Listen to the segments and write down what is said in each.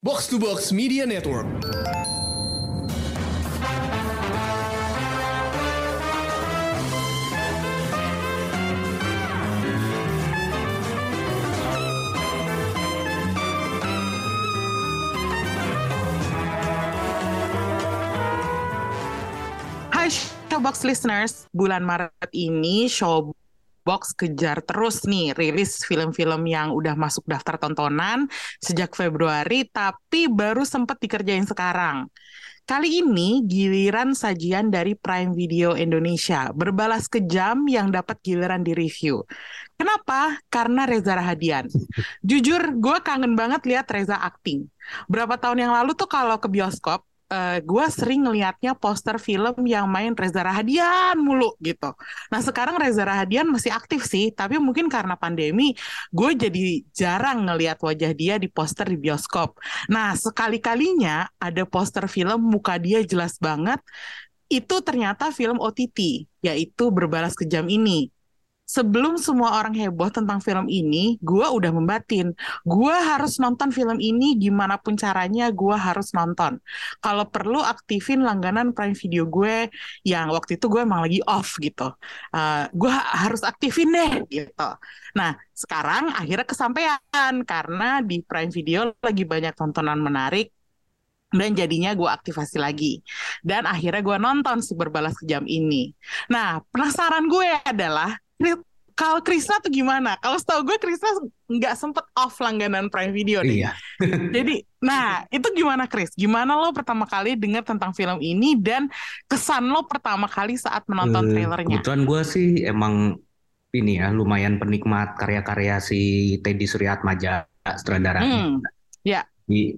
Box to Box Media Network. Hai Showbox listeners, bulan Maret ini Showbox kejar terus nih rilis film-film yang udah masuk daftar tontonan sejak Februari tapi baru sempat dikerjain sekarang. Kali ini giliran sajian dari Prime Video Indonesia, berbalas kejam yang dapat giliran di review. Kenapa? Karena Reza Rahadian. Jujur, gue kangen banget lihat Reza acting. Berapa tahun yang lalu tuh kalau ke bioskop, eh gue sering ngelihatnya poster film yang main Reza Rahadian mulu gitu. Nah sekarang Reza Rahadian masih aktif sih, tapi mungkin karena pandemi, gue jadi jarang ngelihat wajah dia di poster di bioskop. Nah sekali-kalinya ada poster film muka dia jelas banget, itu ternyata film OTT, yaitu Berbalas Kejam ini sebelum semua orang heboh tentang film ini, gue udah membatin. Gue harus nonton film ini gimana pun caranya, gue harus nonton. Kalau perlu aktifin langganan Prime Video gue yang waktu itu gue emang lagi off gitu. Uh, gue harus aktifin deh gitu. Nah sekarang akhirnya kesampaian karena di Prime Video lagi banyak tontonan menarik dan jadinya gue aktivasi lagi dan akhirnya gue nonton si berbalas kejam ini nah penasaran gue adalah kalau Krisna tuh gimana kalau setahu gue Krisna nggak sempet off langganan Prime Video nih Iya. jadi nah itu gimana Kris gimana lo pertama kali dengar tentang film ini dan kesan lo pertama kali saat menonton Eh, trailernya Kebetulan gue sih emang ini ya lumayan penikmat karya-karya si Teddy Suryatmaja sutradaranya. Hmm, ya. Di-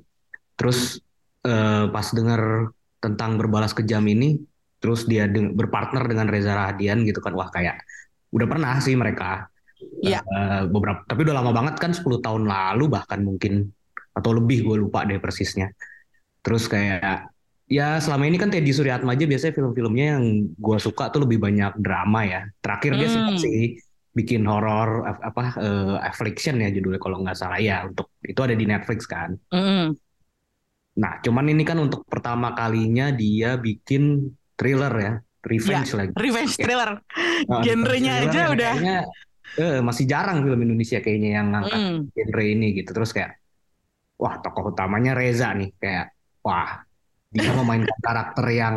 Terus eh, pas dengar tentang berbalas kejam ini, terus dia berpartner dengan Reza Rahadian gitu kan, wah kayak udah pernah sih mereka. Iya. Eh, beberapa, tapi udah lama banget kan 10 tahun lalu bahkan mungkin atau lebih gue lupa deh persisnya. Terus kayak ya selama ini kan Teddy Suryatmaja biasanya film-filmnya yang gue suka tuh lebih banyak drama ya. Terakhir dia Hmm. sempat sih bikin horor apa eh, Affliction ya judulnya kalau nggak salah ya untuk itu ada di Netflix kan. Mm-mm. Nah, cuman ini kan untuk pertama kalinya dia bikin thriller ya, revenge lagi. revenge thriller Nah, genrenya thriller aja udah kayaknya, eh, masih jarang film Indonesia kayaknya yang ngangkat Mm. genre ini gitu. Terus kayak, wah tokoh utamanya Reza nih, kayak, wah dia memainkan karakter yang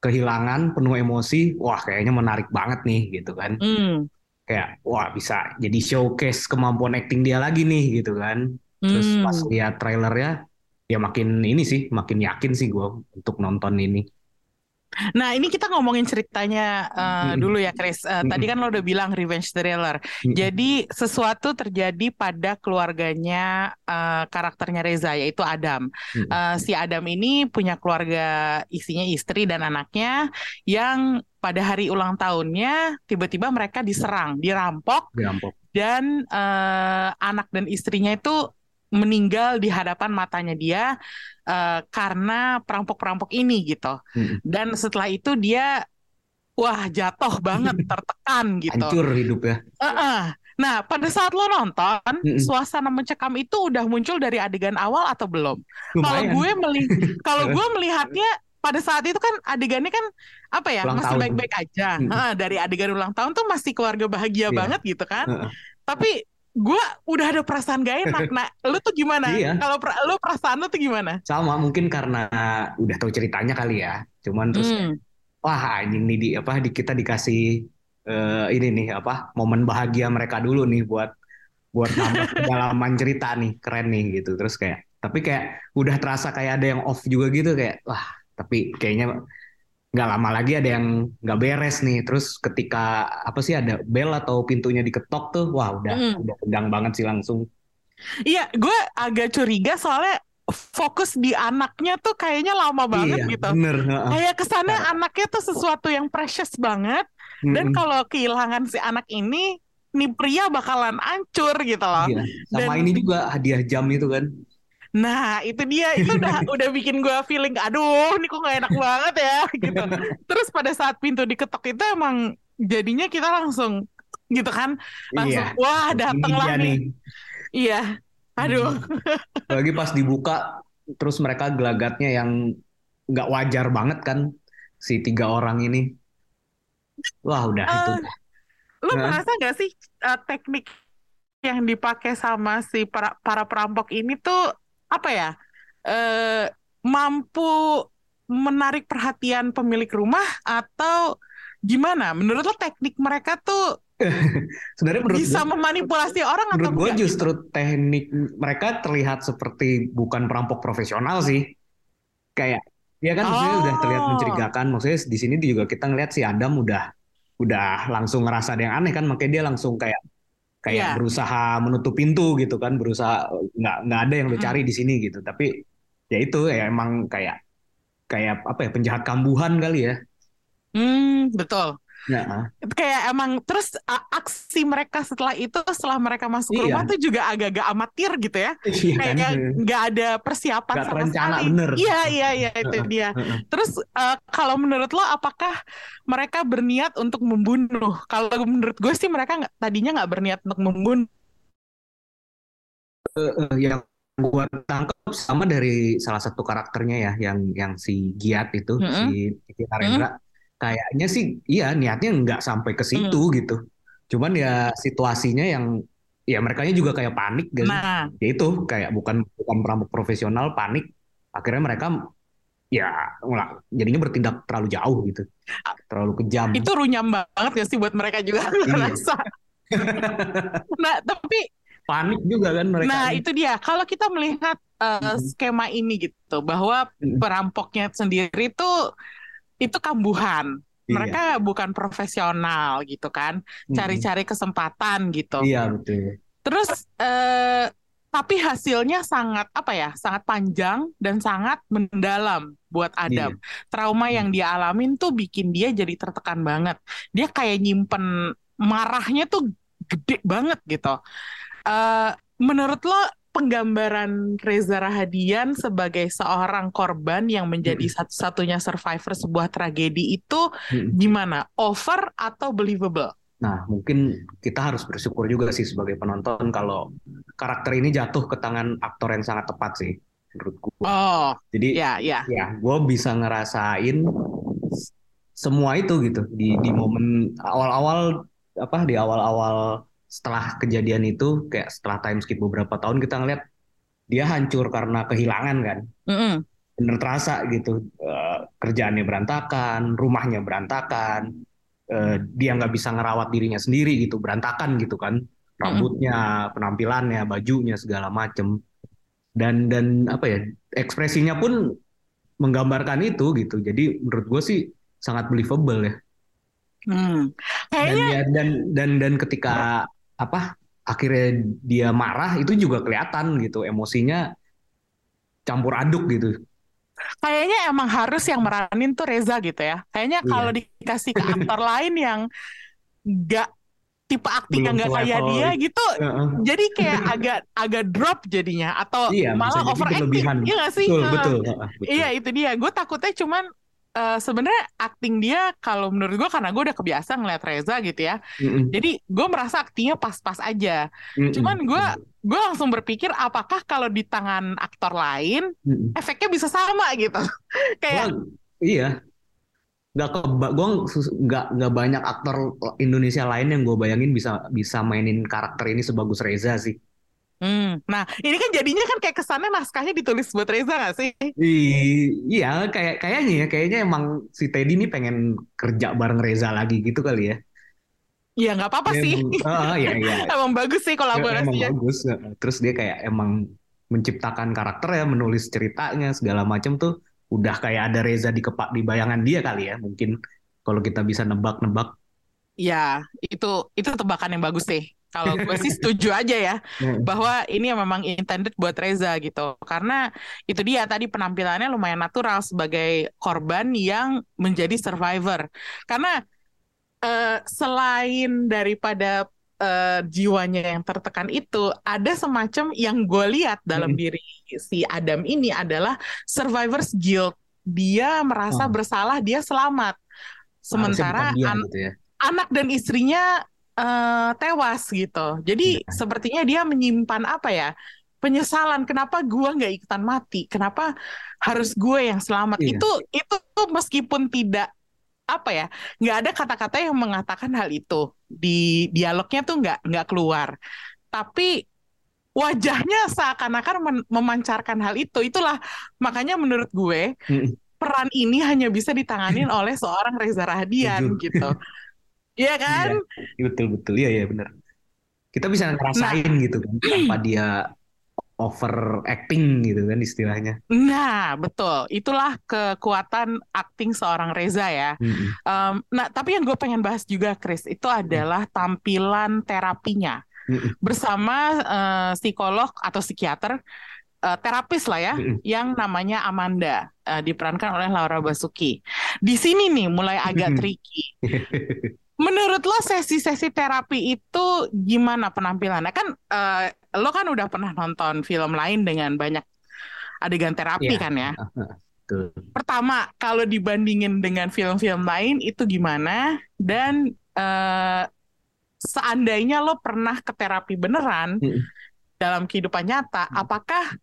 kehilangan, penuh emosi, wah kayaknya menarik banget nih gitu kan. Mm. Kayak, wah bisa jadi showcase kemampuan acting dia lagi nih gitu kan. Terus Mm. pas lihat trailernya, ya makin ini sih, makin yakin sih gue untuk nonton ini. Nah, ini kita ngomongin ceritanya uh, Mm-mm. dulu ya, Chris. Uh, Tadi kan lo udah bilang revenge thriller. Mm-mm. Jadi sesuatu terjadi pada keluarganya uh, karakternya Reza, yaitu Adam. Mm-mm. Uh, si Adam ini punya keluarga, isinya istri dan anaknya, yang pada hari ulang tahunnya tiba-tiba mereka diserang, dirampok, Dirampok. dan uh, anak dan istrinya itu meninggal di hadapan matanya dia uh, karena perampok-perampok ini gitu. Mm-mm. Dan setelah itu dia wah jatuh banget, tertekan gitu. Hancur hidup ya. Heeh. Nah, pada saat lo nonton, Mm-mm. suasana mencekam itu udah muncul dari adegan awal atau belum? Kalau gue meli kalau gue melihatnya pada saat itu kan adegannya kan apa ya Ulang masih baik-baik aja. Mm-mm. Heeh, dari adegan ulang tahun tuh masih keluarga bahagia Iya. banget gitu kan. Heeh. Tapi gue udah ada perasaan gak enak. Nah, lu tuh gimana? Iya. Kalau per- lu perasaan lu tuh gimana? Sama mungkin karena udah tahu ceritanya kali ya. Cuman terus Hmm. wah anjing nih di apa di kita dikasih eh, ini nih apa momen bahagia mereka dulu nih buat buat nambah kedalaman cerita nih keren nih gitu. Terus kayak tapi kayak udah terasa kayak ada yang off juga gitu kayak wah tapi kayaknya nggak lama lagi ada yang nggak beres nih. Terus ketika apa sih ada bel atau pintunya diketok tuh wah udah Mm. udah tegang banget sih langsung. Iya, gue agak curiga soalnya fokus di anaknya tuh kayaknya lama banget Iya, gitu. bener. Kayak kesannya anaknya tuh sesuatu yang precious banget. Dan Mm-mm. kalau kehilangan si anak ini, nih pria bakalan hancur gitu loh. Iya. Sama Dan- ini juga hadiah jam itu kan. Nah, itu dia. Itu udah udah bikin gue feeling, aduh, ini kok gak enak banget ya gitu. Terus pada saat pintu diketok itu emang jadinya kita langsung gitu kan, langsung Iya. wah Ini dateng lah dia nih. Iya. Aduh. Lagi pas dibuka terus mereka gelagatnya yang nggak wajar banget kan si tiga orang ini. Wah udah itu. Eh, lu Nah. merasa nggak sih eh, teknik yang dipakai sama si para, para perampok ini tuh apa ya? eh mampu menarik perhatian pemilik rumah atau gimana? Menurut lo teknik mereka tuh Sebenarnya menurut bisa gua- memanipulasi orang atau menurut gue enggak? justru teknik mereka terlihat seperti bukan perampok profesional sih. Kayak ya kan maksudnya udah terlihat Oh. mencurigakan. Maksudnya di sini juga kita ngeliat si Adam udah udah langsung ngerasa ada yang aneh kan, makanya dia langsung kayak Kayak berusaha menutup pintu gitu kan, berusaha nggak nggak ada yang lu Hmm. cari di sini gitu. Tapi ya itu ya emang kayak kayak apa ya penjahat kambuhan kali ya. Hmm, betul. Nah, Kayak emang terus aksi mereka setelah itu setelah mereka masuk Iya. rumah tuh juga agak-agak amatir gitu ya. iya kan? Kayak nggak ada persiapan Nggak sama terencana, sekali. bener. Iya, iya, iya itu dia. Terus eh, kalau menurut lo apakah mereka berniat untuk membunuh? Kalau menurut gue sih mereka nggak tadinya nggak berniat untuk membunuh. Eh, yang gua tangkap sama dari salah satu karakternya ya yang yang si Giat itu Mm-mm. si Kiki Narendra kayaknya sih iya niatnya nggak sampai ke situ gitu. Cuman ya situasinya yang ya mereka juga kayak panik kan Nah, ya itu kayak bukan bukan perampok profesional panik. Akhirnya mereka ya ngelak- jadinya bertindak terlalu jauh gitu. Terlalu kejam. Itu runyam banget gak sih buat mereka juga? Gue Iya. Nah, tapi panik juga kan mereka Nah, itu dia. Kalau kita melihat uh, skema ini gitu, bahwa perampoknya sendiri itu itu kambuhan. Iya. Mereka bukan profesional gitu kan, cari-cari kesempatan gitu. iya betul Terus eh, tapi hasilnya sangat apa ya? Sangat panjang dan sangat mendalam buat Adam. Trauma yang dia alamin tuh bikin dia jadi tertekan banget. Dia kayak nyimpen marahnya tuh gede banget gitu. Eh, menurut lo penggambaran Reza Rahadian sebagai seorang korban yang menjadi Mm. satu-satunya survivor sebuah tragedi itu Mm-mm. gimana? Over atau believable? Nah, mungkin kita harus bersyukur juga sih sebagai penonton kalau karakter ini jatuh ke tangan aktor yang sangat tepat sih, menurut gue. Oh, Jadi, ya, ya. ya, gue bisa ngerasain semua itu gitu di di momen awal-awal apa di awal-awal setelah kejadian itu kayak setelah time skip beberapa tahun kita ngeliat dia hancur karena kehilangan kan. Mm-mm. bener terasa gitu Eh, kerjaannya berantakan rumahnya berantakan Eh, dia nggak bisa ngerawat dirinya sendiri gitu berantakan gitu kan rambutnya penampilannya bajunya segala macem dan dan apa ya ekspresinya pun menggambarkan itu gitu jadi menurut gue sih sangat believable ya Hmm. dan Kayaknya ya dan dan dan ketika apa akhirnya dia marah itu juga kelihatan gitu emosinya campur aduk gitu kayaknya emang harus yang meranin tuh Reza gitu ya. Kayaknya Iya. kalau dikasih ke aktor lain yang nggak tipe aktingnya nggak kayak dia gitu, Heeh. jadi kayak agak agak drop jadinya atau Iya, malah overacting. Iya nggak sih? Betul, betul, betul. Iya itu dia. Gue takutnya cuman eh, sebenarnya akting dia kalau menurut gue karena gue udah kebiasa ngeliat Reza gitu ya. Mm-mm, Jadi gue merasa aktingnya pas-pas aja. mm-mm, Cuman gue gue langsung berpikir apakah kalau di tangan aktor lain mm-mm. efeknya bisa sama gitu. Kayak Gua- iya, nggak keba, gue nggak nggak banyak aktor Indonesia lain yang gue bayangin bisa bisa mainin karakter ini sebagus Reza sih. Hmm. Nah, ini kan jadinya kan kayak kesannya naskahnya ditulis buat Reza gak sih? I- iya, kayak kayaknya ya, kayaknya emang si Teddy ini pengen kerja bareng Reza lagi gitu kali ya. Ya nggak apa-apa sih. emang- ah, iya, iya. Emang bagus sih emang kolaborasinya. bagus. Terus dia kayak emang menciptakan karakter ya, menulis ceritanya segala macam tuh udah kayak ada Reza di kepak di bayangan dia kali ya. Mungkin kalau kita bisa nebak-nebak. Ya, itu itu tebakan yang bagus sih. Kalau gue sih setuju aja ya bahwa ini yang memang intended buat Reza gitu. Karena itu dia tadi penampilannya lumayan natural sebagai korban yang menjadi survivor. Karena eh, selain daripada eh, jiwanya yang tertekan itu, ada semacam yang gue lihat dalam Hmm. diri si Adam ini adalah survivor's guilt. Dia merasa Oh. bersalah, dia selamat. Sementara dia an- gitu ya. anak dan istrinya eh, tewas gitu. Jadi Iya. sepertinya dia menyimpan apa ya? penyesalan kenapa gue nggak ikutan mati kenapa harus gue yang selamat Iya. itu itu tuh meskipun tidak apa ya nggak ada kata-kata yang mengatakan hal itu di dialognya tuh nggak nggak keluar tapi wajahnya seakan-akan memancarkan hal itu itulah makanya menurut gue peran ini hanya bisa ditanganin oleh seorang Reza Rahadian gitu Iya kan betul betul iya iya benar kita bisa ngerasain gitu kan tanpa dia overacting gitu kan istilahnya Nah, betul. Itulah kekuatan akting seorang Reza ya. Mm-mm. Em, nah, tapi yang gue pengen bahas juga, Chris, itu adalah tampilan terapinya Mm-mm. bersama eh, psikolog atau psikiater, eh, terapis lah ya, Mm-mm. yang namanya Amanda, eh, diperankan oleh Laura Basuki. Di sini nih mulai agak tricky. Menurut lo sesi-sesi terapi itu gimana penampilannya? Kan eh, lo kan udah pernah nonton film lain dengan banyak adegan terapi Iya. kan ya? betul Pertama, kalau dibandingin dengan film-film lain itu gimana? Dan eh, seandainya lo pernah ke terapi beneran Mm. dalam kehidupan nyata, apakah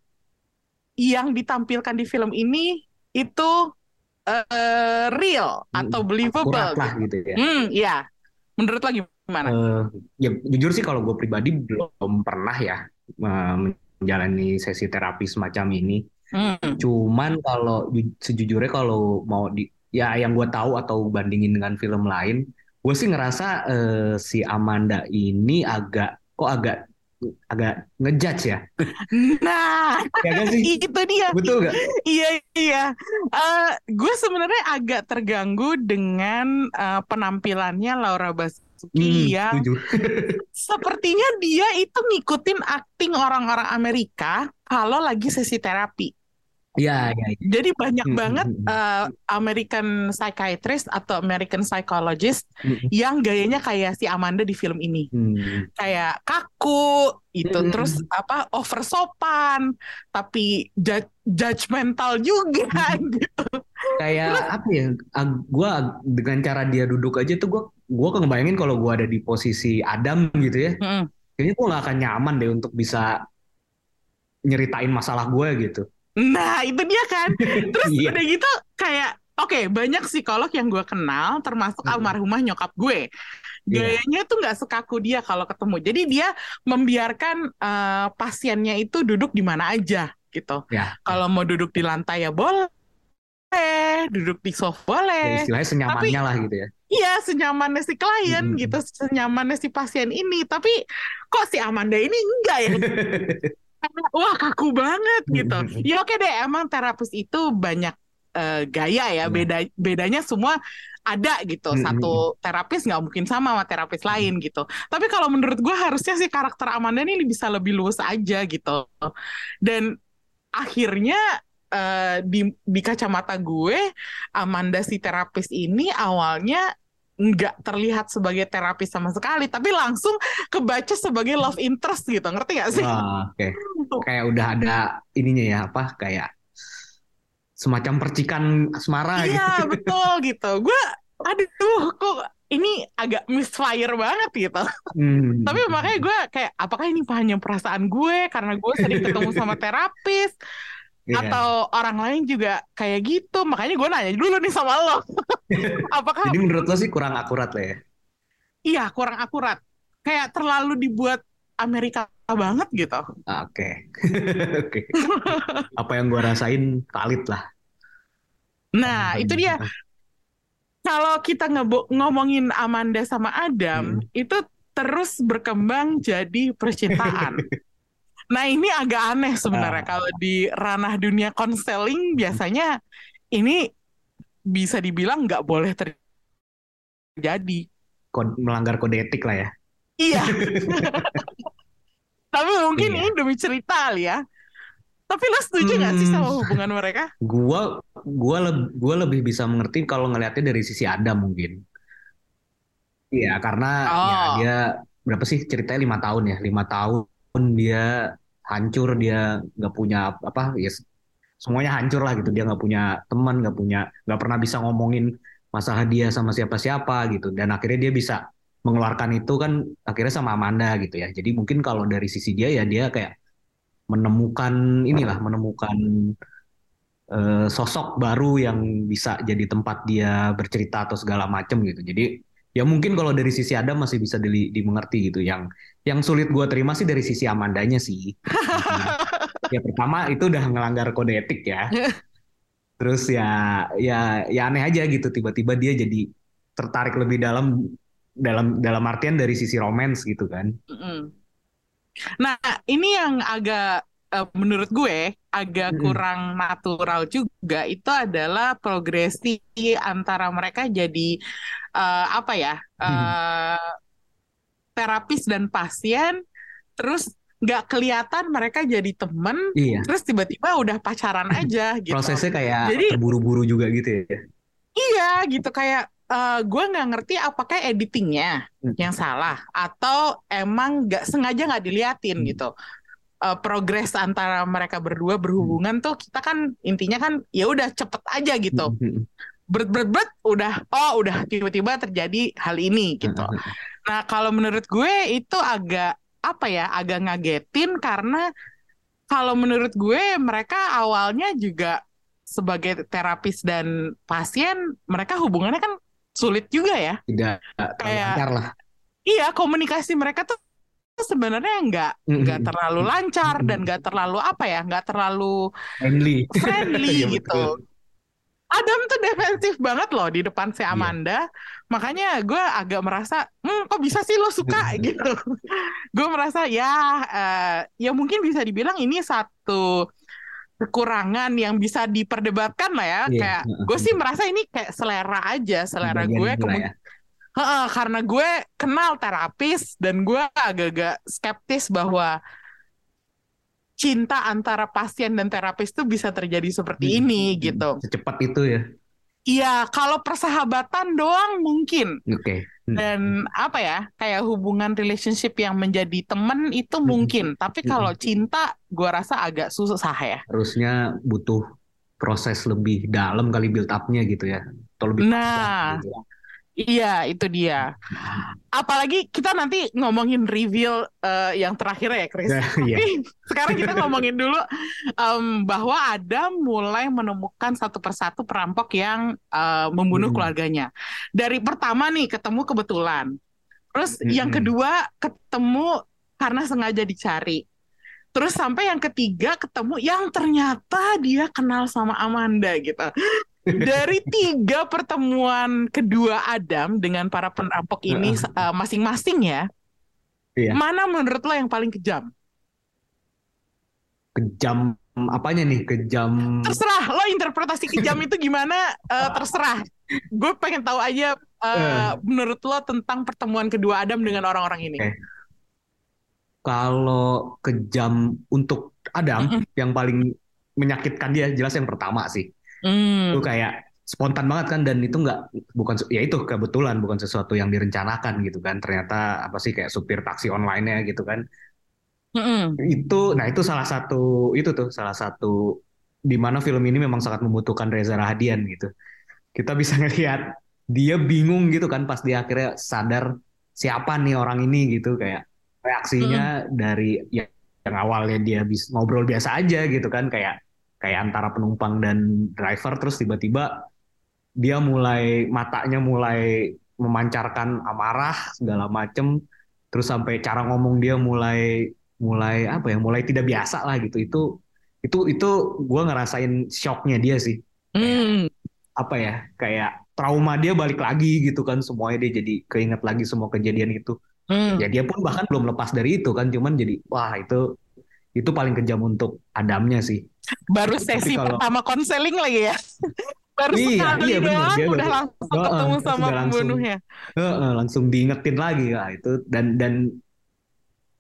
yang ditampilkan di film ini itu eh, real atau believable? lah gitu ya Hmm, ya. Menurut lo gimana? Eh, ya jujur sih kalau gue pribadi belum pernah ya eh, menjalani sesi terapi semacam ini. Hmm. Cuman kalau ju- sejujurnya kalau mau di ya yang gue tahu atau bandingin dengan film lain, gue sih ngerasa eh, si Amanda ini agak kok agak agak ngejudge ya. Nah, Ya kan sih? itu dia. Betul gak? Iya iya, Eh, gue sebenarnya agak terganggu dengan eh, penampilannya Laura Basuki Hmm, yang setuju. sepertinya dia itu ngikutin akting orang-orang Amerika kalau lagi sesi terapi. Iya, iya. iya. Jadi banyak Hmm, banget hmm, hmm. eh, American psychiatrist atau American psychologist Hmm, yang gayanya kayak si Amanda di film ini. hmm. kayak kaku itu Mm-mm. terus apa over sopan tapi ju- judgmental juga gitu. Kayak apa ya? Gue dengan cara dia duduk aja tuh gue gue ngebayangin kalau gue ada di posisi Adam gitu ya. Mm-mm. kayaknya gue gak akan nyaman deh untuk bisa nyeritain masalah gue gitu. Nah, itu dia kan. Terus Iya. udah gitu kayak oke, banyak psikolog yang gue kenal termasuk Mm-mm. almarhumah nyokap gue. Iya. Gayanya tuh nggak sekaku dia kalau ketemu. Jadi dia membiarkan eh, pasiennya itu duduk di mana aja gitu. Ya, Kalau mau duduk di lantai ya boleh, duduk di sofa ya boleh. istilahnya senyamannya lah gitu ya. Iya, senyamannya si klien Mm-mm. gitu, senyamannya si pasien ini. Tapi kok si Amanda ini enggak ya? Wah, kaku banget gitu. Mm-mm. Ya oke deh, emang terapis itu banyak eh, gaya ya. Beda bedanya semua ada gitu. Satu terapis nggak mungkin sama sama terapis lain gitu. Tapi kalau menurut gue harusnya si karakter Amanda ini bisa lebih luwes aja gitu. Dan akhirnya eh, di di kacamata gue Amanda si terapis ini awalnya nggak terlihat sebagai terapis sama sekali, tapi langsung kebaca sebagai love interest gitu, ngerti gak sih? Wah, oke. Kayak udah ada ininya ya apa kayak semacam percikan asmara gitu. Iya betul gitu. Gue, aduh, kok ini agak misfire banget gitu. Hmm. Tapi makanya gue kayak, apakah ini hanya perasaan gue karena gue sering ketemu sama terapis Iya. atau orang lain juga kayak gitu? Makanya gue nanya dulu nih sama lo, apakah Jadi menurut lo sih kurang akurat lah ya? iya kurang akurat? Kayak terlalu dibuat Amerika banget gitu. Ah, Oke. Oke. Apa yang gua rasain valid lah. Nah, itu dia. Kalau kita ngomongin Amanda sama Adam, Hmm. itu terus berkembang jadi percintaan. nah, ini agak aneh sebenarnya. Ah. Kalau di ranah dunia konseling, biasanya ini bisa dibilang nggak boleh terjadi. Kod- melanggar kode etik lah ya. Iya. Tapi mungkin Iya. ini demi cerita kali ya. Tapi lo setuju nggak sih Hmm. sama hubungan mereka? Gua gua leb- gua lebih bisa mengerti kalau ngelihatnya dari sisi Adam mungkin. Iya, karena ya Oh. dia berapa sih ceritanya lima tahun ya? Lima tahun dia hancur, dia nggak punya apa ya semuanya hancur lah gitu. Dia nggak punya teman, nggak punya nggak pernah bisa ngomongin masalah dia sama siapa-siapa gitu. Dan akhirnya dia bisa mengeluarkan itu kan akhirnya sama Amanda gitu ya. Jadi mungkin kalau dari sisi dia ya dia kayak menemukan inilah menemukan uh, sosok baru yang bisa jadi tempat dia bercerita atau segala macam gitu. Jadi ya mungkin kalau dari sisi Adam masih bisa di, dimengerti gitu. Yang yang sulit gue terima sih dari sisi Amandanya sih. ya pertama itu udah ngelanggar kode etik ya. Terus ya ya ya aneh aja gitu tiba-tiba dia jadi tertarik lebih dalam dalam dalam artian dari sisi romans gitu kan. Nah, ini yang agak uh, menurut gue agak kurang natural juga itu adalah progresi antara mereka jadi uh, apa ya uh, terapis dan pasien terus nggak kelihatan mereka jadi temen iya. terus tiba-tiba udah pacaran aja gitu. Prosesnya kayak jadi, terburu-buru juga gitu ya? Iya gitu. Kayak uh, gue nggak ngerti apakah editingnya hmm. yang salah atau emang nggak sengaja nggak diliatin hmm. gitu uh, progres antara mereka berdua berhubungan tuh kita kan intinya kan ya udah cepet aja gitu. Hmm, hmm, hmm. berat berat berat udah oh udah tiba-tiba terjadi hal ini gitu. nah kalau menurut gue itu agak apa ya agak ngagetin karena kalau menurut gue mereka awalnya juga sebagai terapis dan pasien mereka hubungannya kan sulit juga ya. Tidak kayak lah. Iya komunikasi mereka tuh sebenarnya nggak nggak mm -hmm. terlalu lancar dan nggak terlalu apa ya nggak terlalu friendly friendly ya, gitu Adam tuh defensif banget loh di depan si iya. Amanda. Yeah. Makanya gue agak merasa, hmm, kok bisa sih lo suka gitu. gue merasa ya, uh, ya mungkin bisa dibilang ini satu kekurangan yang bisa diperdebatkan lah ya. Yeah. Kayak gue sih merasa ini kayak selera aja, selera gue. Kemudian, ya He-he, karena gue kenal terapis dan gue agak-agak skeptis bahwa cinta antara pasien dan terapis itu bisa terjadi seperti hmm, ini hmm, gitu. Secepat itu ya. Iya, kalau persahabatan doang mungkin. Oke. Okay. Hmm. Dan apa ya, kayak hubungan relationship yang menjadi temen itu hmm. mungkin. Tapi kalau cinta, gue rasa agak susah ya. Harusnya butuh proses lebih dalam kali build up-nya gitu ya. Atau lebih nah, gitu. Iya, itu dia. Apalagi kita nanti ngomongin reveal uh, yang terakhir ya, Chris. Yeah, Tapi yeah. sekarang kita ngomongin dulu um, bahwa Adam mulai menemukan satu persatu perampok yang uh, membunuh hmm. keluarganya. Dari pertama nih ketemu kebetulan. Terus hmm. yang kedua ketemu karena sengaja dicari. Terus sampai yang ketiga ketemu yang ternyata dia kenal sama Amanda gitu. Dari tiga pertemuan kedua Adam dengan para perampok ini uh, masing-masing ya, iya. mana menurut lo yang paling kejam? Kejam apanya nih? Kejam. Terserah lo interpretasi kejam itu gimana? Uh, terserah. Gue pengen tahu aja uh, uh. menurut lo tentang pertemuan kedua Adam dengan orang-orang ini. Okay. Kalau kejam untuk Adam, mm -mm. yang paling menyakitkan dia jelas yang pertama sih Hmm. Itu kayak spontan banget kan dan itu nggak bukan ya itu kebetulan bukan sesuatu yang direncanakan gitu kan. Ternyata apa sih kayak supir taksi online-nya gitu kan. Mm itu nah itu salah satu itu tuh salah satu di mana film ini memang sangat membutuhkan Reza Rahadian gitu. Kita bisa ngelihat dia bingung gitu kan pas dia akhirnya sadar siapa nih orang ini gitu. Kayak reaksinya mm. dari ya, yang awalnya dia bisa ngobrol biasa aja gitu kan kayak kayak antara penumpang dan driver terus tiba-tiba dia mulai matanya mulai memancarkan amarah segala macem terus sampai cara ngomong dia mulai mulai apa ya mulai tidak biasa lah gitu itu itu itu gue ngerasain shocknya dia sih kayak, mm. apa ya kayak trauma dia balik lagi gitu kan semuanya dia jadi keinget lagi semua kejadian itu mm. ya dia pun bahkan belum lepas dari itu kan cuman jadi wah itu itu paling kejam untuk Adamnya sih. Baru sesi kalau... pertama konseling lagi ya. Baru iya, sekali iya, doang dia udah langsung oh, ketemu sama pembunuhnya. Uh, uh, langsung diingetin lagi ya itu dan dan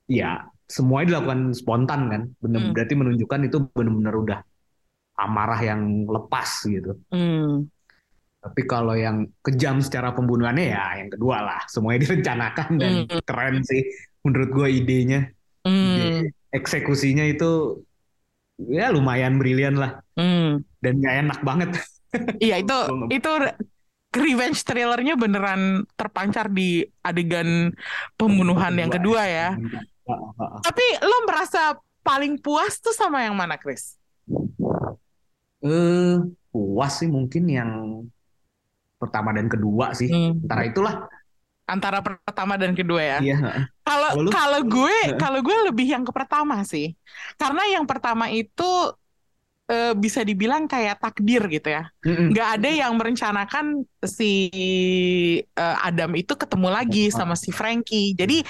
ya semuanya dilakukan spontan kan. Bener, hmm. Berarti menunjukkan itu benar-benar udah amarah yang lepas gitu. Hmm. Tapi kalau yang kejam secara pembunuhannya ya yang kedua lah. Semuanya direncanakan dan hmm. keren sih menurut gue idenya. Hmm eksekusinya itu ya lumayan brilian lah hmm. dan nggak enak banget iya itu itu revenge thrillernya beneran terpancar di adegan pembunuhan yang kedua ya tapi lo merasa paling puas tuh sama yang mana, Chris? Eh, puas sih mungkin yang pertama dan kedua sih. Hmm. Antara itulah. Antara pertama dan kedua ya. Iya. Kalau Kalau gue kalau gue lebih yang ke pertama sih. Karena yang pertama itu eh, bisa dibilang kayak takdir gitu ya. Nggak ada yang merencanakan si eh, Adam itu ketemu lagi sama si Frankie. Jadi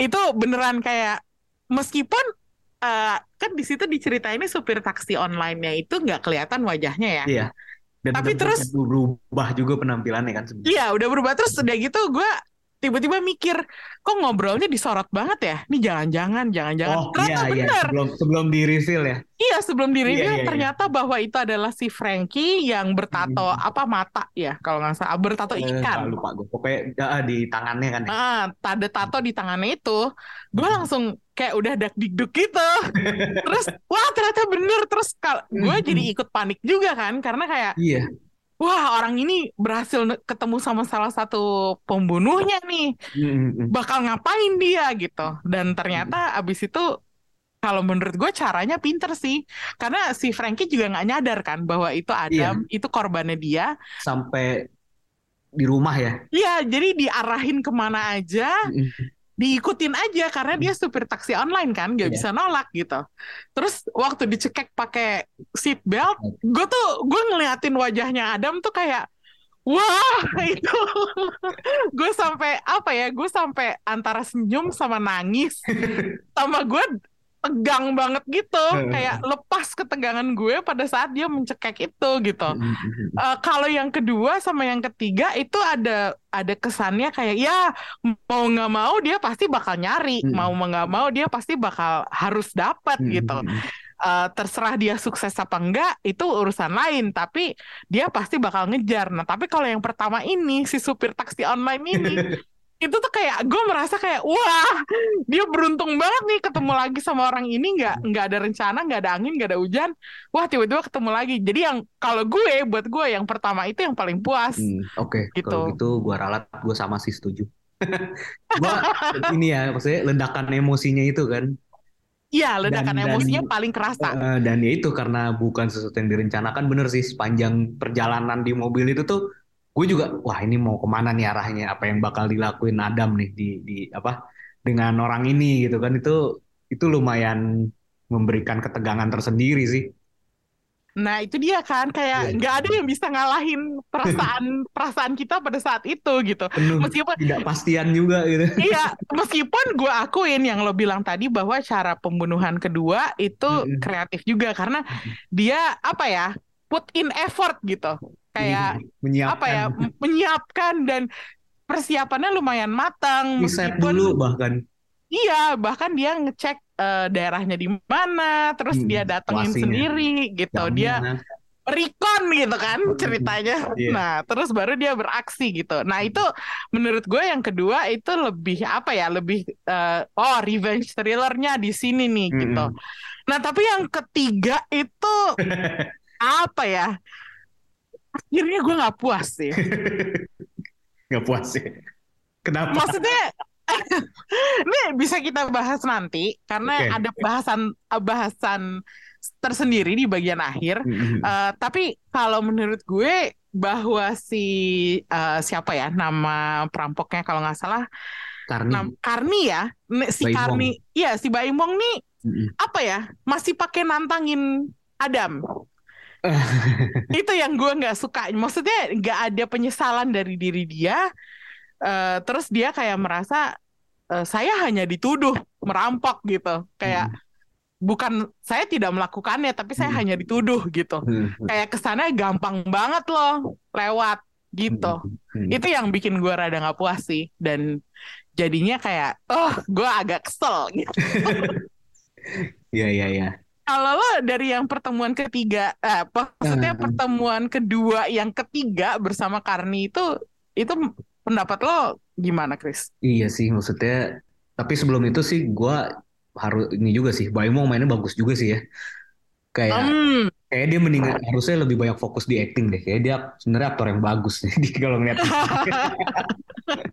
itu beneran kayak meskipun eh, kan di situ diceritainnya supir taksi online-nya itu nggak kelihatan wajahnya ya. Iya. Dan Tapi terus- berubah juga penampilannya kan sebenarnya. Iya, udah berubah terus udah gitu gue tiba-tiba mikir kok ngobrolnya disorot banget ya. Ini jangan-jangan, jangan-jangan. Oh Ternyata iya iya bener. sebelum sebelum di reveal ya. Iya, sebelum di review Iya, iya, iya. ternyata bahwa itu adalah si Frankie yang bertato Hmm. apa mata ya kalau nggak salah bertato Eh, ikan. lupa gue. Pokoknya ah, di tangannya kan. ya. Ah, ada tato di tangannya itu, gue langsung kayak udah dak dikduk gitu. Terus, wah ternyata bener. Terus gue jadi ikut panik juga kan, karena kayak, Iya. Wah orang ini berhasil ketemu sama salah satu pembunuhnya nih, Mm-mm. bakal ngapain dia gitu. Dan ternyata abis itu, kalau menurut gue caranya pinter sih, karena si Frankie juga nggak nyadar kan bahwa itu Adam, itu korbannya dia. Sampai di rumah ya. Iya, jadi diarahin ke mana aja. Diikutin aja karena dia supir taksi online kan nggak Iya. bisa nolak gitu. Terus waktu dicekek pakai seat belt, gue tuh gue ngeliatin wajahnya Adam tuh kayak wah itu gue sampai apa ya gue sampai antara senyum sama nangis sama gue tegang banget gitu. Kayak lepas ketegangan gue pada saat dia mencekek itu gitu. Eh, kalau yang kedua sama yang ketiga itu ada ada kesannya kayak ya mau nggak mau dia pasti bakal nyari. Mau nggak mau dia pasti bakal harus dapat gitu. Eh, terserah dia sukses apa enggak itu urusan lain. Tapi dia pasti bakal ngejar. Nah tapi kalau yang pertama ini si supir taksi online ini itu tuh kayak gue merasa kayak wah dia beruntung banget nih ketemu lagi sama orang ini. Nggak nggak ada rencana nggak ada angin nggak ada hujan. Wah tiba-tiba ketemu lagi. Jadi yang kalau gue buat gue yang pertama itu yang paling puas. Hmm, Oke, Gitu. kalau gitu gua ralat, gua sama sih setuju. gua ini ya, maksudnya ledakan emosinya itu kan, iya ledakan Dan- dan- emosinya paling kerasa. Eh, dan ya itu karena bukan sesuatu yang direncanakan, bener sih sepanjang perjalanan di mobil itu tuh, gue juga, wah ini mau ke mana nih arahnya, apa yang bakal dilakuin Adam nih di di apa dengan orang ini? Gitu kan, itu itu lumayan memberikan ketegangan tersendiri sih. nah itu dia kan. Kayak Iya. nggak ada yang bisa ngalahin perasaan perasaan kita pada saat itu gitu. Penuh meskipun tidak pastian juga gitu. Iya, meskipun gue akuin yang lo bilang tadi bahwa cara pembunuhan kedua itu kreatif juga. Karena dia apa ya put in effort gitu, kayak menyiapkan apa ya menyiapkan dan persiapannya lumayan matang. riset dulu bahkan. iya bahkan dia ngecek eh, daerahnya di mana, terus Hmm, dia datengin situasinya. sendiri gitu, dia recon gitu kan ceritanya. Iya. Nah, terus baru dia beraksi gitu. Nah, itu menurut gue yang kedua itu lebih apa ya? Lebih eh, oh revenge thrillernya di sini nih gitu. Mm-mm. Nah, tapi yang ketiga itu apa ya? Akhirnya gue nggak puas sih. Nggak puas ya. Kenapa? Maksudnya ini bisa kita bahas nanti karena Oke. ada bahasan bahasan tersendiri di bagian akhir. Eh, tapi kalau menurut gue bahwa si eh, siapa ya nama perampoknya kalau nggak salah Karni. nam Karni ya si Baimong. Karni ya si Baimong nih Mm-mm. apa ya masih pakai nantangin Adam itu yang gue nggak suka maksudnya nggak ada penyesalan dari diri dia Eh, terus dia kayak merasa eh, saya hanya dituduh merampok gitu kayak bukan saya tidak melakukannya tapi saya Hmm. hanya dituduh gitu Mm. kayak kesannya gampang banget loh lewat gitu. Mm. Itu yang bikin gue rada nggak puas sih dan jadinya kayak oh gue agak kesel gitu. Iya iya iya. Kalau lo dari yang pertemuan ketiga, eh, maksudnya Hmm. pertemuan kedua yang ketiga bersama Karni itu itu pendapat lo gimana, Chris? Iya sih maksudnya. Tapi sebelum itu sih gua harus ini juga sih. Baimong mainnya bagus juga sih ya. Kayak Hmm, kayak dia mendingan harusnya lebih banyak fokus di acting deh. Kayak dia sebenarnya aktor yang bagus nih kalau ngeliat.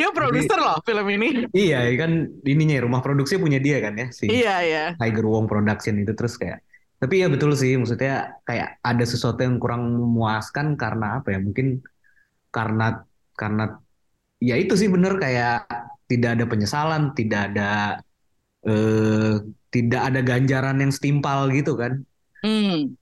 dia produser loh film ini. Iya, kan ininya rumah produksi punya dia kan ya si Iya, iya. Tiger Wong Production itu terus kayak. Tapi ya betul sih, maksudnya kayak ada sesuatu yang kurang memuaskan karena apa ya? Mungkin karena karena ya itu sih bener kayak tidak ada penyesalan, tidak ada eh tidak ada ganjaran yang setimpal gitu kan. Hmm.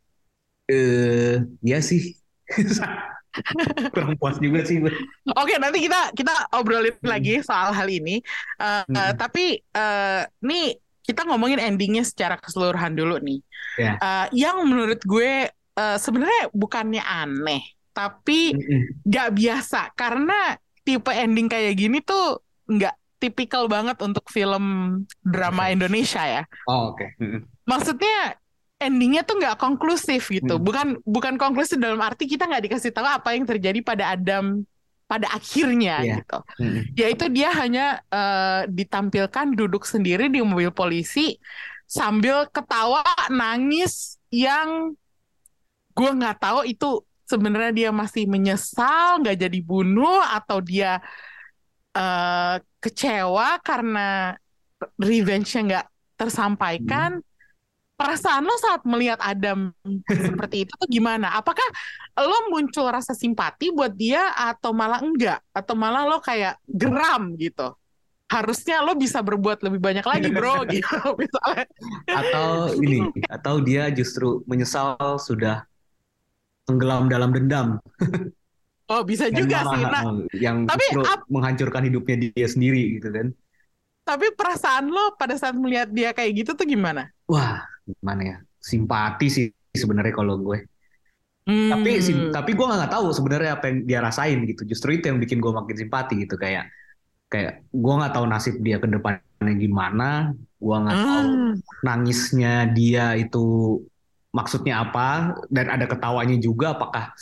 Eh ya sih. Kurang puas juga sih gue. Oke, nanti kita kita obrolin Hmm. lagi soal hal ini. Eh, Hmm. eh, tapi eh, nih kita ngomongin endingnya secara keseluruhan dulu nih. Ya. Eh, yang menurut gue eh, sebenarnya bukannya aneh, tapi nggak biasa karena tipe ending kayak gini tuh nggak tipikal banget untuk film drama Indonesia ya. Oh oke. Mm-mm. Maksudnya endingnya tuh nggak konklusif gitu. Hmm. Bukan bukan konklusif dalam arti kita nggak dikasih tahu apa yang terjadi pada Adam pada akhirnya Iya. gitu. Mm-mm. Yaitu dia hanya eh, ditampilkan duduk sendiri di mobil polisi sambil ketawa nangis yang gue nggak tahu itu sebenarnya dia masih menyesal nggak jadi bunuh atau dia eh, kecewa karena revenge-nya nggak tersampaikan. Perasaan lo saat melihat Adam seperti itu tuh gimana? Apakah lo muncul rasa simpati buat dia atau malah enggak? Atau malah lo kayak geram gitu? Harusnya lo bisa berbuat lebih banyak lagi bro gitu misalnya. Atau ini, atau dia justru menyesal sudah tenggelam dalam dendam. Oh bisa yang juga sih. Nah, yang tapi ap- menghancurkan hidupnya dia sendiri gitu kan. Tapi perasaan lo pada saat melihat dia kayak gitu tuh gimana? Wah, gimana ya? Simpati sih sebenarnya kalau gue. Hmm. Tapi sim- tapi gue nggak tahu sebenarnya apa yang dia rasain gitu. Justru itu yang bikin gue makin simpati gitu kayak kayak gue nggak tahu nasib dia ke depannya gimana. Gue nggak tahu Hmm. nangisnya dia itu maksudnya apa dan ada ketawanya juga apakah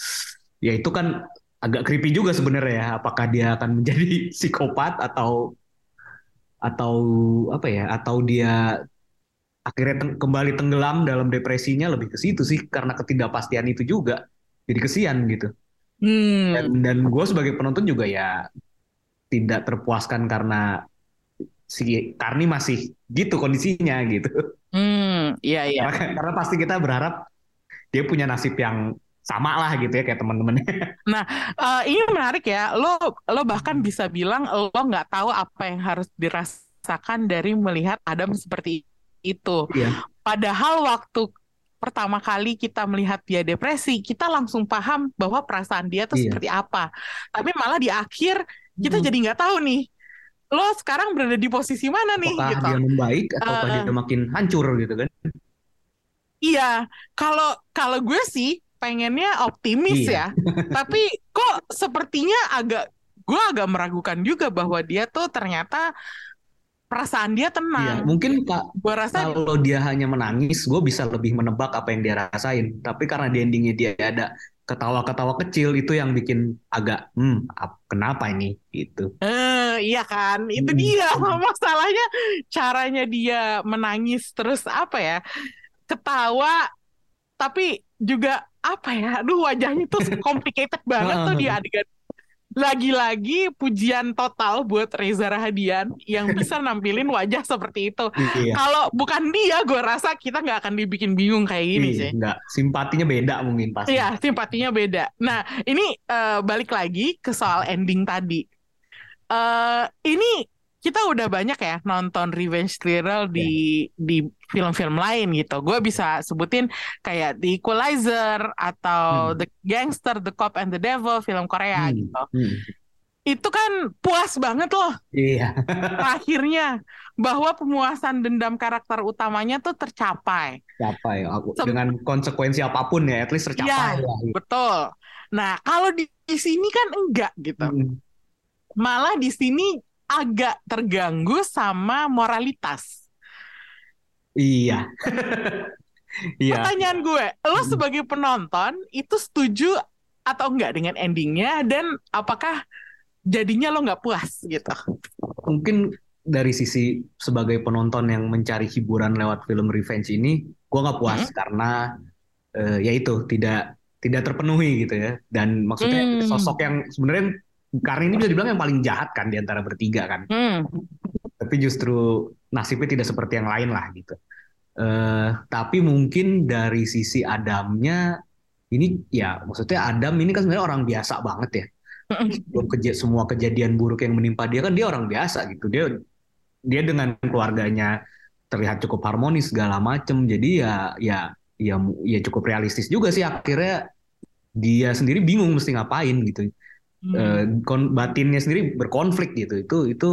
ya itu kan agak creepy juga sebenarnya ya apakah dia akan menjadi psikopat atau atau apa ya atau dia akhirnya teng- kembali tenggelam dalam depresinya lebih ke situ sih karena ketidakpastian itu juga jadi kesian gitu Hmm. dan dan gue sebagai penonton juga ya tidak terpuaskan karena si Karni masih gitu kondisinya gitu Hmm. Iya iya. karena, karena pasti kita berharap dia punya nasib yang sama lah gitu ya kayak teman-temannya Eh, ini menarik ya. Lo lo bahkan bisa bilang lo nggak tahu apa yang harus dirasakan dari melihat Adam seperti itu. Iya. Padahal waktu pertama kali kita melihat dia depresi, kita langsung paham bahwa perasaan dia tuh Iya. seperti apa. Tapi malah di akhir kita Hmm. jadi nggak tahu nih. Lo sekarang berada di posisi mana nih apakah gitu. dia membaik atau Eh, dia makin hancur gitu kan Iya, kalau kalau gue sih pengennya optimis Iya. ya. Tapi kok sepertinya agak gue agak meragukan juga bahwa dia tuh ternyata perasaan dia Iya, tenang. mungkin kak Gue rasa kalau dia hanya menangis, gue bisa lebih menebak apa yang dia rasain. Tapi karena di endingnya dia ada ketawa-ketawa kecil, itu yang bikin agak, hmm, ap- kenapa ini? Gitu. eh iya kan, itu Hmm. dia masalahnya caranya dia menangis terus apa ya? Ketawa tapi juga apa ya? Aduh wajahnya tuh complicated banget tuh di adegan lagi-lagi pujian total buat Reza Rahadian yang bisa nampilin wajah seperti itu. Iya. Kalau bukan dia, gue rasa kita nggak akan dibikin bingung kayak gini Iya, sih. Nggak, simpatinya beda mungkin pasti. Iya, simpatinya beda. Nah, ini eh, balik lagi ke soal ending tadi. eh ini kita udah banyak ya nonton revenge thriller di di film-film lain gitu. Gue bisa sebutin kayak The Equalizer atau Hmm. The Gangster, The Cop and the Devil, film Korea Hmm, gitu. hmm. Itu kan puas banget loh Iya. akhirnya bahwa pemuasan dendam karakter utamanya tuh tercapai. Capai. Aku- Sem- Dengan konsekuensi apa pun ya, at least tercapai Iya. lah. Betul. Nah, kalau di, di sini kan enggak gitu. Hmm. Malah di sini agak terganggu sama moralitas. Iya. Iya. Pertanyaan gue, lo Hmm. sebagai penonton itu setuju atau enggak dengan endingnya dan apakah jadinya lo nggak puas gitu? Mungkin dari sisi sebagai penonton yang mencari hiburan lewat film revenge ini, gua nggak puas karena eh, ya itu tidak tidak terpenuhi gitu ya. Dan maksudnya Hmm. sosok yang sebenarnya karena ini bisa dibilang yang paling jahat kan di antara bertiga kan. Hmm. Tapi justru nasibnya tidak seperti yang lain lah gitu. Eh, tapi mungkin dari sisi Adamnya ini ya maksudnya Adam ini kan sebenarnya orang biasa banget ya. Sebelum keja semua kejadian buruk yang menimpa dia kan dia orang biasa gitu. Dia dia dengan keluarganya terlihat cukup harmonis segala macem. Jadi ya ya ya ya cukup realistis juga sih akhirnya dia sendiri bingung mesti ngapain gitu. Eh, kon- batinnya sendiri berkonflik gitu. Itu itu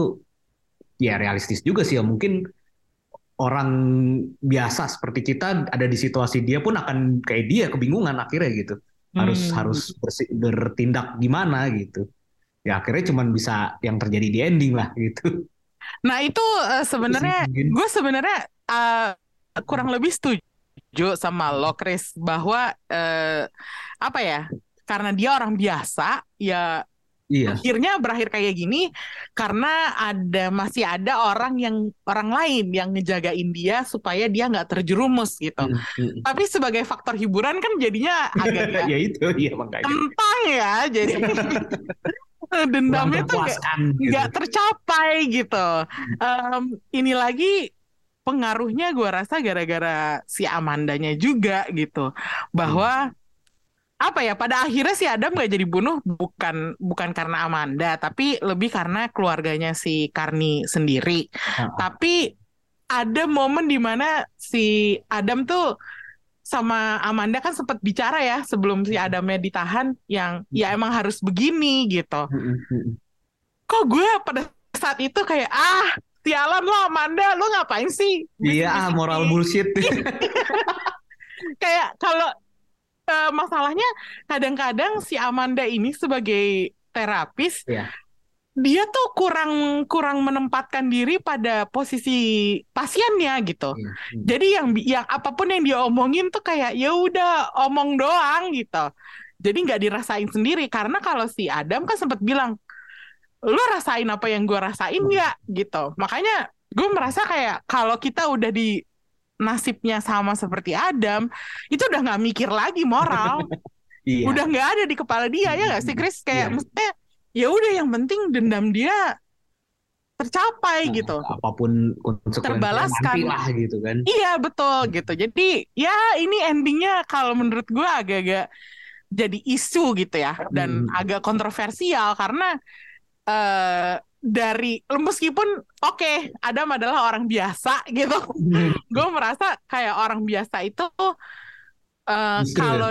ya realistis juga sih ya. Mungkin orang biasa seperti kita ada di situasi dia pun akan kayak dia kebingungan akhirnya gitu. Harus Hmm. harus bersi- bertindak gimana gitu. Ya akhirnya cuman bisa yang terjadi di ending lah gitu. Nah itu eh, sebenarnya gue sebenarnya eh, kurang lebih setuju sama lo Chris bahwa eh, apa ya karena dia orang biasa ya iya akhirnya berakhir kayak gini karena ada masih ada orang yang orang lain yang ngejagain dia supaya dia nggak terjerumus gitu. Mm, mm. Tapi sebagai faktor hiburan kan jadinya agak ya itu iya makanya kentang ya jadi dendamnya tuh nggak gitu. nggak tercapai gitu. Em, ini lagi pengaruhnya gue rasa gara-gara si Amandanya juga gitu bahwa apa ya pada akhirnya si Adam gak jadi bunuh bukan bukan karena Amanda tapi lebih karena keluarganya si Karni sendiri. Ah. Tapi ada momen di mana si Adam tuh sama Amanda kan sempat bicara ya sebelum si Adamnya ditahan yang ya emang harus begini gitu Mm, mm, mm. kok gue pada saat itu kayak ah sialan lo Amanda lo ngapain sih iya ah, moral bullshit kayak kalau eh, masalahnya kadang-kadang si Amanda ini sebagai terapis Iya. dia tuh kurang kurang menempatkan diri pada posisi pasiennya gitu. Iya, mm. jadi yang yang apa pun yang dia omongin tuh kayak ya udah omong doang gitu. Jadi nggak dirasain sendiri. Karena kalau si Adam kan sempat bilang lo rasain apa yang gue rasain nggak? Gitu. Makanya gue merasa kayak kalau kita udah di nasibnya sama seperti Adam itu udah nggak mikir lagi moral iya udah nggak ada di kepala dia ya nggak sih Chris kayak Iya. mestinya ya udah yang penting dendam dia tercapai Nah, gitu apa pun Terbalaskan. lah gitu kan Iya betul gitu. Jadi ya ini endingnya kalau menurut gue agak-agak jadi isu gitu ya dan Hmm. agak kontroversial karena eh dari meskipun oke Adam adalah orang biasa gitu, gue merasa kayak orang biasa itu ya. kalau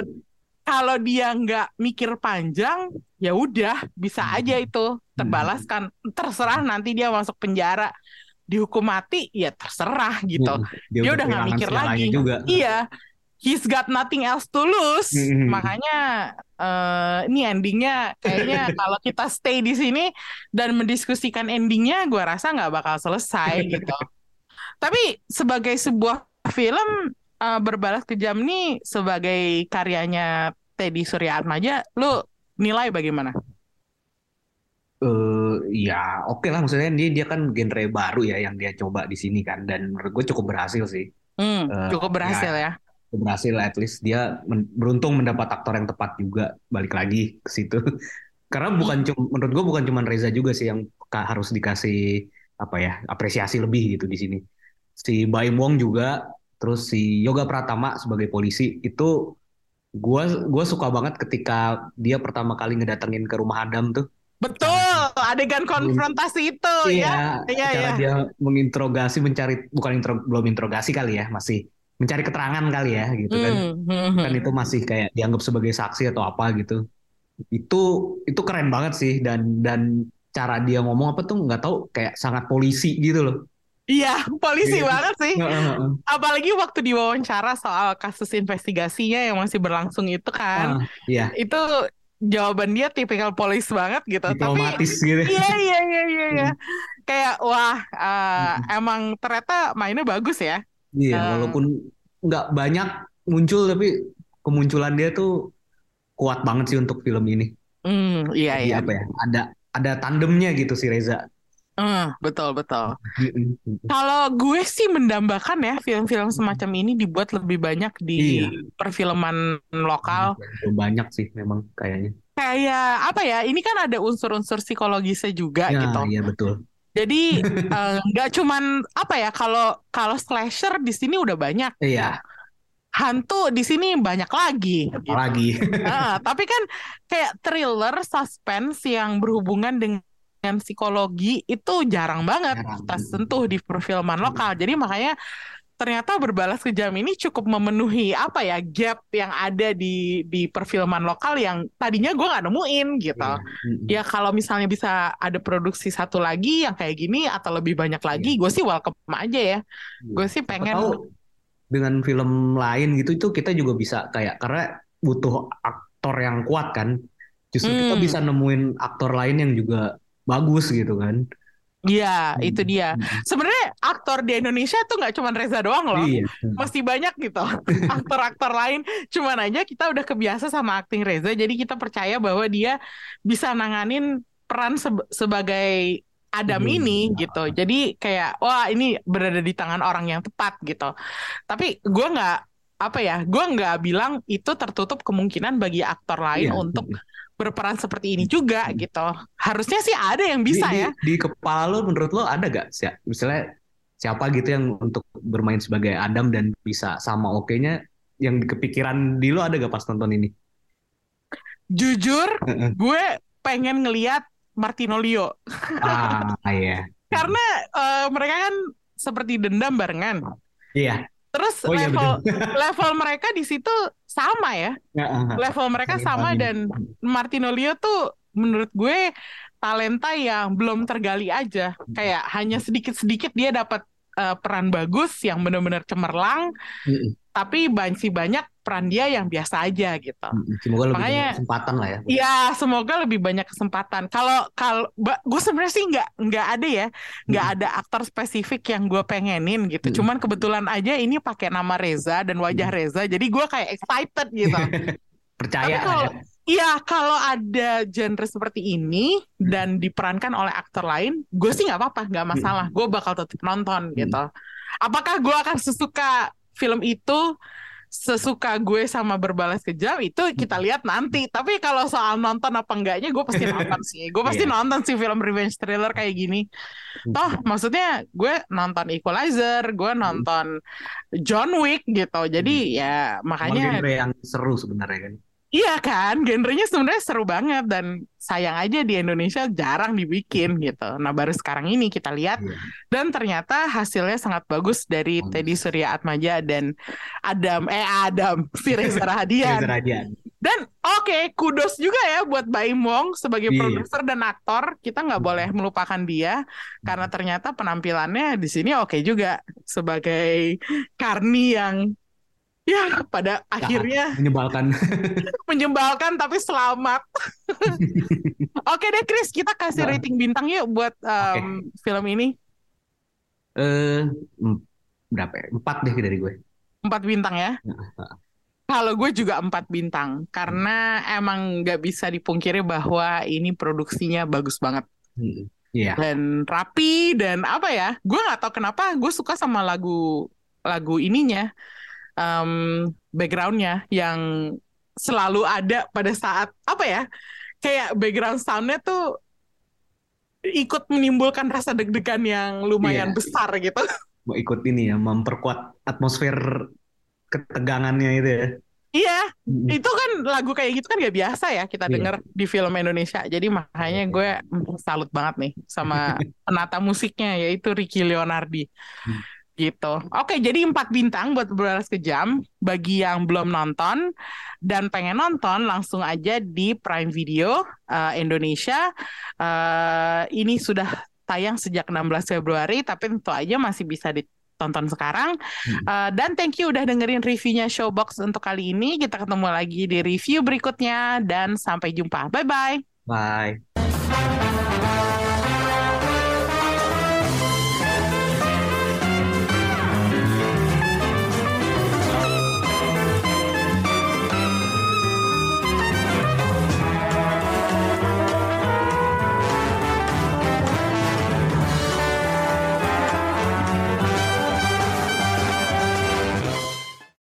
kalau dia nggak mikir panjang ya udah bisa Hmm. aja itu. Terbalaskan terserah nanti dia masuk penjara. Dihukum mati ya terserah gitu. Dia, Dia udah nggak mikir lagi. juga. Iya, he's got nothing else to lose. Mhm. Makanya eh, ini endingnya kayaknya kalau kita stay di sini dan mendiskusikan endingnya, gue rasa nggak bakal selesai gitu. Tapi sebagai sebuah film eh, berbalas kejam nih sebagai karyanya Teddy Surya Atmaja, lu nilai bagaimana? eh ya oke lah maksudnya dia dia kan genre baru ya yang dia coba di sini kan dan menurut gue cukup berhasil sih Hmm, Eh, cukup berhasil ya. Cukup berhasil at least dia men- beruntung mendapat aktor yang tepat juga balik lagi ke situ. Karena bukan cuma menurut gue bukan cuma Reza juga sih yang harus dikasih apa ya apresiasi lebih gitu di sini. Si Baim Wong juga terus si Yoga Pratama sebagai polisi itu gua gua suka banget ketika dia pertama kali ngedatengin ke rumah Adam tuh. Betul, adegan konfrontasi itu ya. Iya, Iya, cara iya. dia menginterogasi, mencari bukan intro, belum interogasi kali ya, masih mencari keterangan kali ya, gitu kan. Hmm, hmm, hmm. Kan itu masih kayak dianggap sebagai saksi atau apa gitu. Itu itu keren banget sih dan dan cara dia ngomong apa tuh nggak tahu kayak sangat polisi gitu loh. Iya, polisi Iya. banget sih. Apalagi waktu diwawancara soal kasus investigasinya yang masih berlangsung itu kan. Ah, Iya, Itu jawaban dia tipikal polis banget gitu. Tapi diplomatis gitu. iya iya iya iya iya. Kayak wah eh, emang ternyata mainnya bagus ya. Iya, Ah. walaupun nggak banyak muncul tapi kemunculan dia tuh kuat banget sih untuk film ini. Hmm, iya Jadi iya. apa ya? Ada ada tandemnya gitu si Reza. Eh, betul betul. Kalau gue sih mendambakan ya film-film semacam ini dibuat lebih banyak di Iya. perfilman lokal. Belum banyak sih memang kayaknya. kayak apa ya? Ini kan ada unsur-unsur psikologisnya juga Ya, gitu. iya betul. Jadi eh, nggak cuman apa ya? Kalau kalau slasher di sini udah banyak. Iya, Hantu di sini banyak lagi. gitu. apalagi. Ah, tapi kan kayak thriller, suspense yang berhubungan dengan psikologi itu jarang banget Jarang. kita sentuh di perfilman lokal. Jadi makanya ternyata berbalas kejam ini cukup memenuhi apa ya gap yang ada di di perfilman lokal yang tadinya gue nggak nemuin gitu. Mm-mm. Ya kalau misalnya bisa ada produksi satu lagi yang kayak gini atau lebih banyak lagi, gue sih welcome aja ya. Gue sih pengen dengan film lain gitu itu kita juga bisa kayak karena butuh aktor yang kuat kan. Justru kita Hmm. bisa nemuin aktor lain yang juga bagus gitu kan. Iya, itu dia. Sebenarnya aktor di Indonesia tuh nggak cuma Reza doang loh. Iya. Masih banyak gitu aktor-aktor lain. Cuman aja kita udah kebiasa sama acting Reza, jadi kita percaya bahwa dia bisa nanganin peran seb- sebagai Adam Hmm. ini gitu. Jadi kayak wah ini berada di tangan orang yang tepat gitu. Tapi gue nggak apa ya, gue nggak bilang itu tertutup kemungkinan bagi aktor lain Iya. untuk berperan seperti ini juga gitu. Harusnya sih ada yang Di, bisa di, ya. di kepala lo menurut lo ada gak sih misalnya siapa gitu yang untuk bermain sebagai Adam dan bisa sama oke-nya yang di kepikiran di lo ada gak pas nonton ini? Jujur, gue pengen ngeliat Martino Leo ah iya. karena eh, mereka kan seperti dendam barengan. Iya. Terus Oh iya level betul. level mereka di situ sama ya. Level mereka sama dan Martino Leo tuh menurut gue talenta yang belum tergali aja. Kayak hanya sedikit-sedikit dia dapat eh, peran bagus yang benar-benar cemerlang. Tapi banyak banyak peran dia yang biasa aja gitu. Mm-mm. Semoga lebih Makanya- banyak kesempatan lah ya. Iya, semoga lebih banyak kesempatan. Kalau kalau gue sebenarnya sih nggak nggak ada ya, nggak ada aktor spesifik yang gue pengenin gitu. Mm. Cuman kebetulan aja ini pakai nama Reza dan wajah Reza, jadi gue kayak excited gitu. Percaya Tapi kalau ada. Iya, kalau ada genre seperti ini dan diperankan oleh aktor lain, gue sih nggak apa-apa, nggak masalah. Gue bakal tetap nonton gitu. Apakah gue akan sesuka film itu, sesuka gue sama berbalas kejam itu kita lihat nanti. Tapi kalau soal nonton apa enggaknya, gue pasti nonton sih. Gue pasti Iya. nonton sih film revenge thriller kayak gini. Toh, maksudnya gue nonton Equalizer, gue nonton John Wick gitu. Jadi ya Makanya yang seru sebenarnya kan. Iya kan, genrenya sebenarnya seru banget dan sayang aja di Indonesia jarang dibikin gitu. Nah baru sekarang ini kita lihat Iya. dan ternyata hasilnya sangat bagus dari. Teddy Surya Atmaja dan Adam eh Adam si Reza Rahadian. Reza Radian. Dan oke kudos juga ya buat Baim Wong sebagai Iya. produser dan aktor. Kita nggak boleh melupakan dia karena ternyata penampilannya di sini oke juga sebagai Karni yang ya pada akhirnya Menyebalkan. menyebalkan tapi selamat. Oke deh Chris, kita kasih Nah. rating bintang yuk buat um, film ini. Eh, mm, berapa ya? Empat deh dari gue. Empat bintang ya. Kalau gue juga empat bintang karena emang nggak bisa dipungkiri bahwa ini produksinya bagus banget Mm, Iya. dan rapi dan apa ya? Gue nggak tahu kenapa gue suka sama lagu lagu ininya, um, backgroundnya yang selalu ada pada saat apa ya? Kayak background soundnya tuh ikut menimbulkan rasa deg-degan yang lumayan Iya. besar gitu. Mau ikut ini ya, memperkuat atmosfer ketegangannya itu ya. Iya, Mm, itu kan lagu kayak gitu kan gak biasa ya kita Iya. denger di film Indonesia. Jadi makanya gue salut banget nih sama penata musiknya yaitu Ricky Leonardi. Hmm. Gitu. Oke, jadi empat bintang buat berbalas kejam bagi yang belum nonton dan pengen nonton langsung aja di Prime Video eh, Indonesia. Eh, ini sudah tayang sejak 16 Februari tapi tentu aja masih bisa ditonton sekarang. Eh, dan thank you udah dengerin reviewnya Showbox untuk kali ini. Kita ketemu lagi di review berikutnya dan sampai jumpa. Bye bye. Bye.